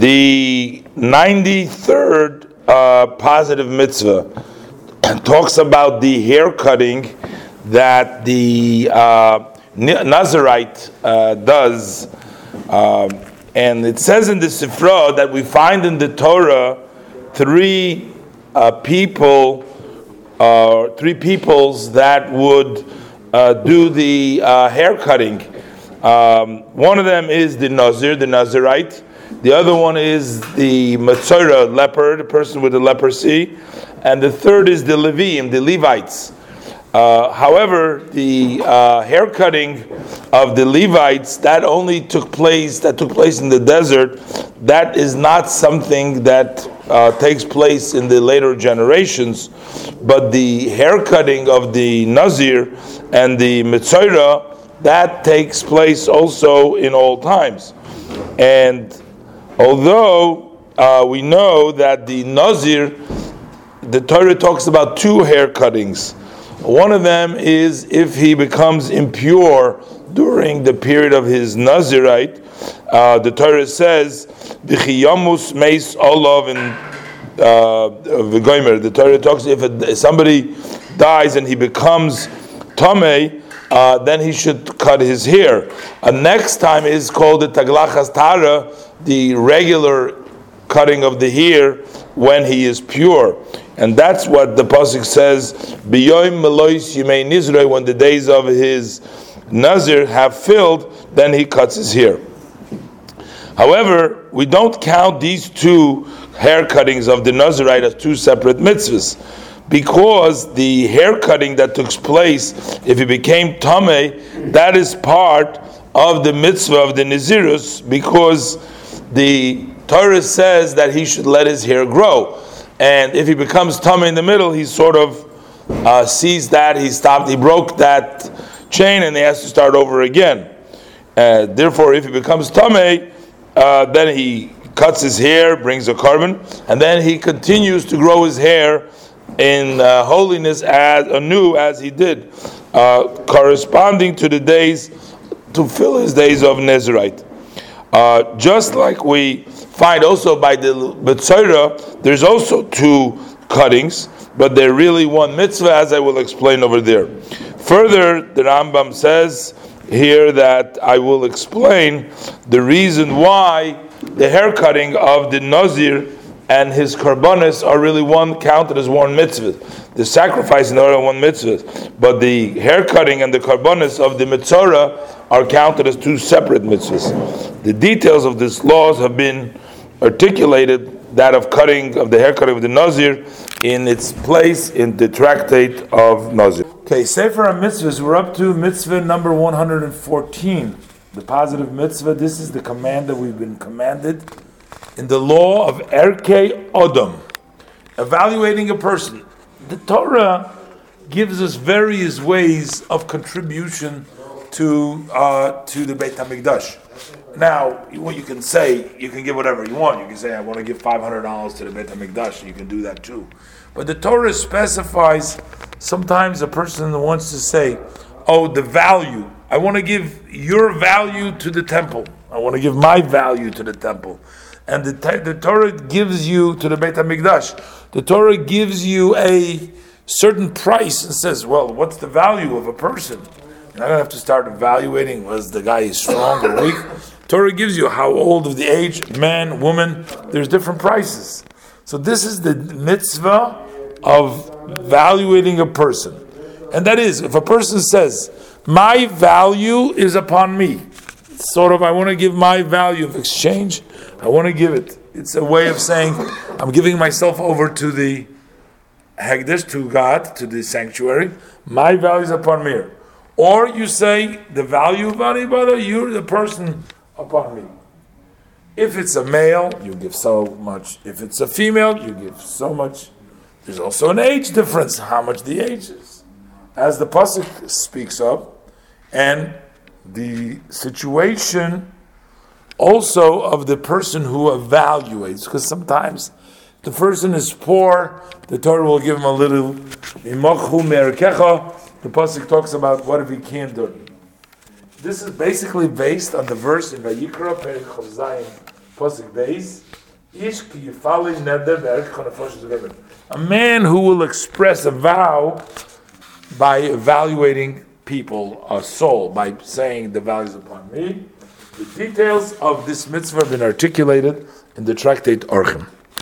The 93rd uh, positive mitzvah talks about the hair cutting that the uh, Nazarite uh, does. Um, and it says in the Sifra that we find in the Torah three uh, people, uh, three peoples that would uh, do the hair cutting. Um, one of them is the Nazir, the Nazarite. The other one is the Metzora leper, the person with the leprosy. And the third is the Levim, the Levites. Uh, however, the uh, haircutting of the Levites that only took place that took place in the desert. That is not something that uh, takes place in the later generations, but the haircutting of the Nazir and the Metzora that takes place also in all times. And although uh, we know that the Nazir, the Torah talks about two hair cuttings. One of them is if he becomes impure during the period of his Nazirite. Uh, the Torah says, "V'chiyamus meis olav in v'goymer." The Torah talks if, if somebody dies and he becomes tamei, uh, then he should cut his hair. Uh, next time is called the taglachas tara, the regular cutting of the hair when he is pure. And that's what the Pasuk says, B'yoim melois yimei nizrei, when the days of his Nazir have filled, then he cuts his hair. However, we don't count these two hair cuttings of the Nazirite as two separate mitzvahs. Because the hair cutting that took place, if he became Tameh, that is part of the mitzvah of the Nazirus, because the Torah says that he should let his hair grow and if he becomes tamei in the middle, he sort of uh, sees that he stopped, he broke that chain, and he has to start over again. Uh, therefore, if he becomes tamei, uh, then he cuts his hair, brings a korban, and then he continues to grow his hair in uh, holiness as anew as he did, uh, corresponding to the days to fill his days of Nazarite. Uh, just like we find also by the Metzora, there's also two cuttings, but they're really one mitzvah, as I will explain over there. Further, the Rambam says here that I will explain the reason why the hair cutting of the Nazir and his karbonis are really one counted as one mitzvah. The sacrifice and the other one mitzvah, but the hair cutting and the karbonis of the mitzvah are counted as two separate mitzvahs. The details of these laws have been articulated. That of cutting of the hair cutting of the nazir in its place in the tractate of nazir. Okay, Sefer mitzvahs. We're up to mitzvah number one hundred and fourteen. The positive mitzvah. This is the command that we've been commanded in the law of Erke Odom, evaluating a person. The Torah gives us various ways of contribution to uh, to the Beit Hamikdash. Now, what you can say, you can give whatever you want. You can say, "I want to give five hundred dollars to the Beit Hamikdash." You can do that too. But the Torah specifies. Sometimes a person wants to say, "Oh, the value. I want to give your value to the temple. I want to give my value to the temple." And the, the Torah gives you to the Beit Hamikdash. The Torah gives you a certain price and says, "Well, what's the value of a person?" You're not gonna have to start evaluating was the guy strong or weak. Torah gives you how old of the age, man, woman. There's different prices. So this is the mitzvah of evaluating a person, and that is if a person says, "My value is upon me," sort of, I want to give my value of exchange. I want to give it. It's a way of saying I'm giving myself over to the Hekdesh, to God, to the sanctuary. My value is upon me. Or you say the value of anybody, you're the person upon me. If it's a male, you give so much. If it's a female, you give so much. There's also an age difference, how much the age is. As the Pasuk speaks of, and the situation also of the person who evaluates, because sometimes the person is poor, the Torah will give him a little. The Pasuk talks about what if he can't do it. This is basically based on the verse in Vayikra, Perek Chaf Zayin, Pasuk Beis. A man who will express a vow by evaluating people, a soul, by saying the values upon me. The details of this mitzvah have been articulated in the tractate Orchim.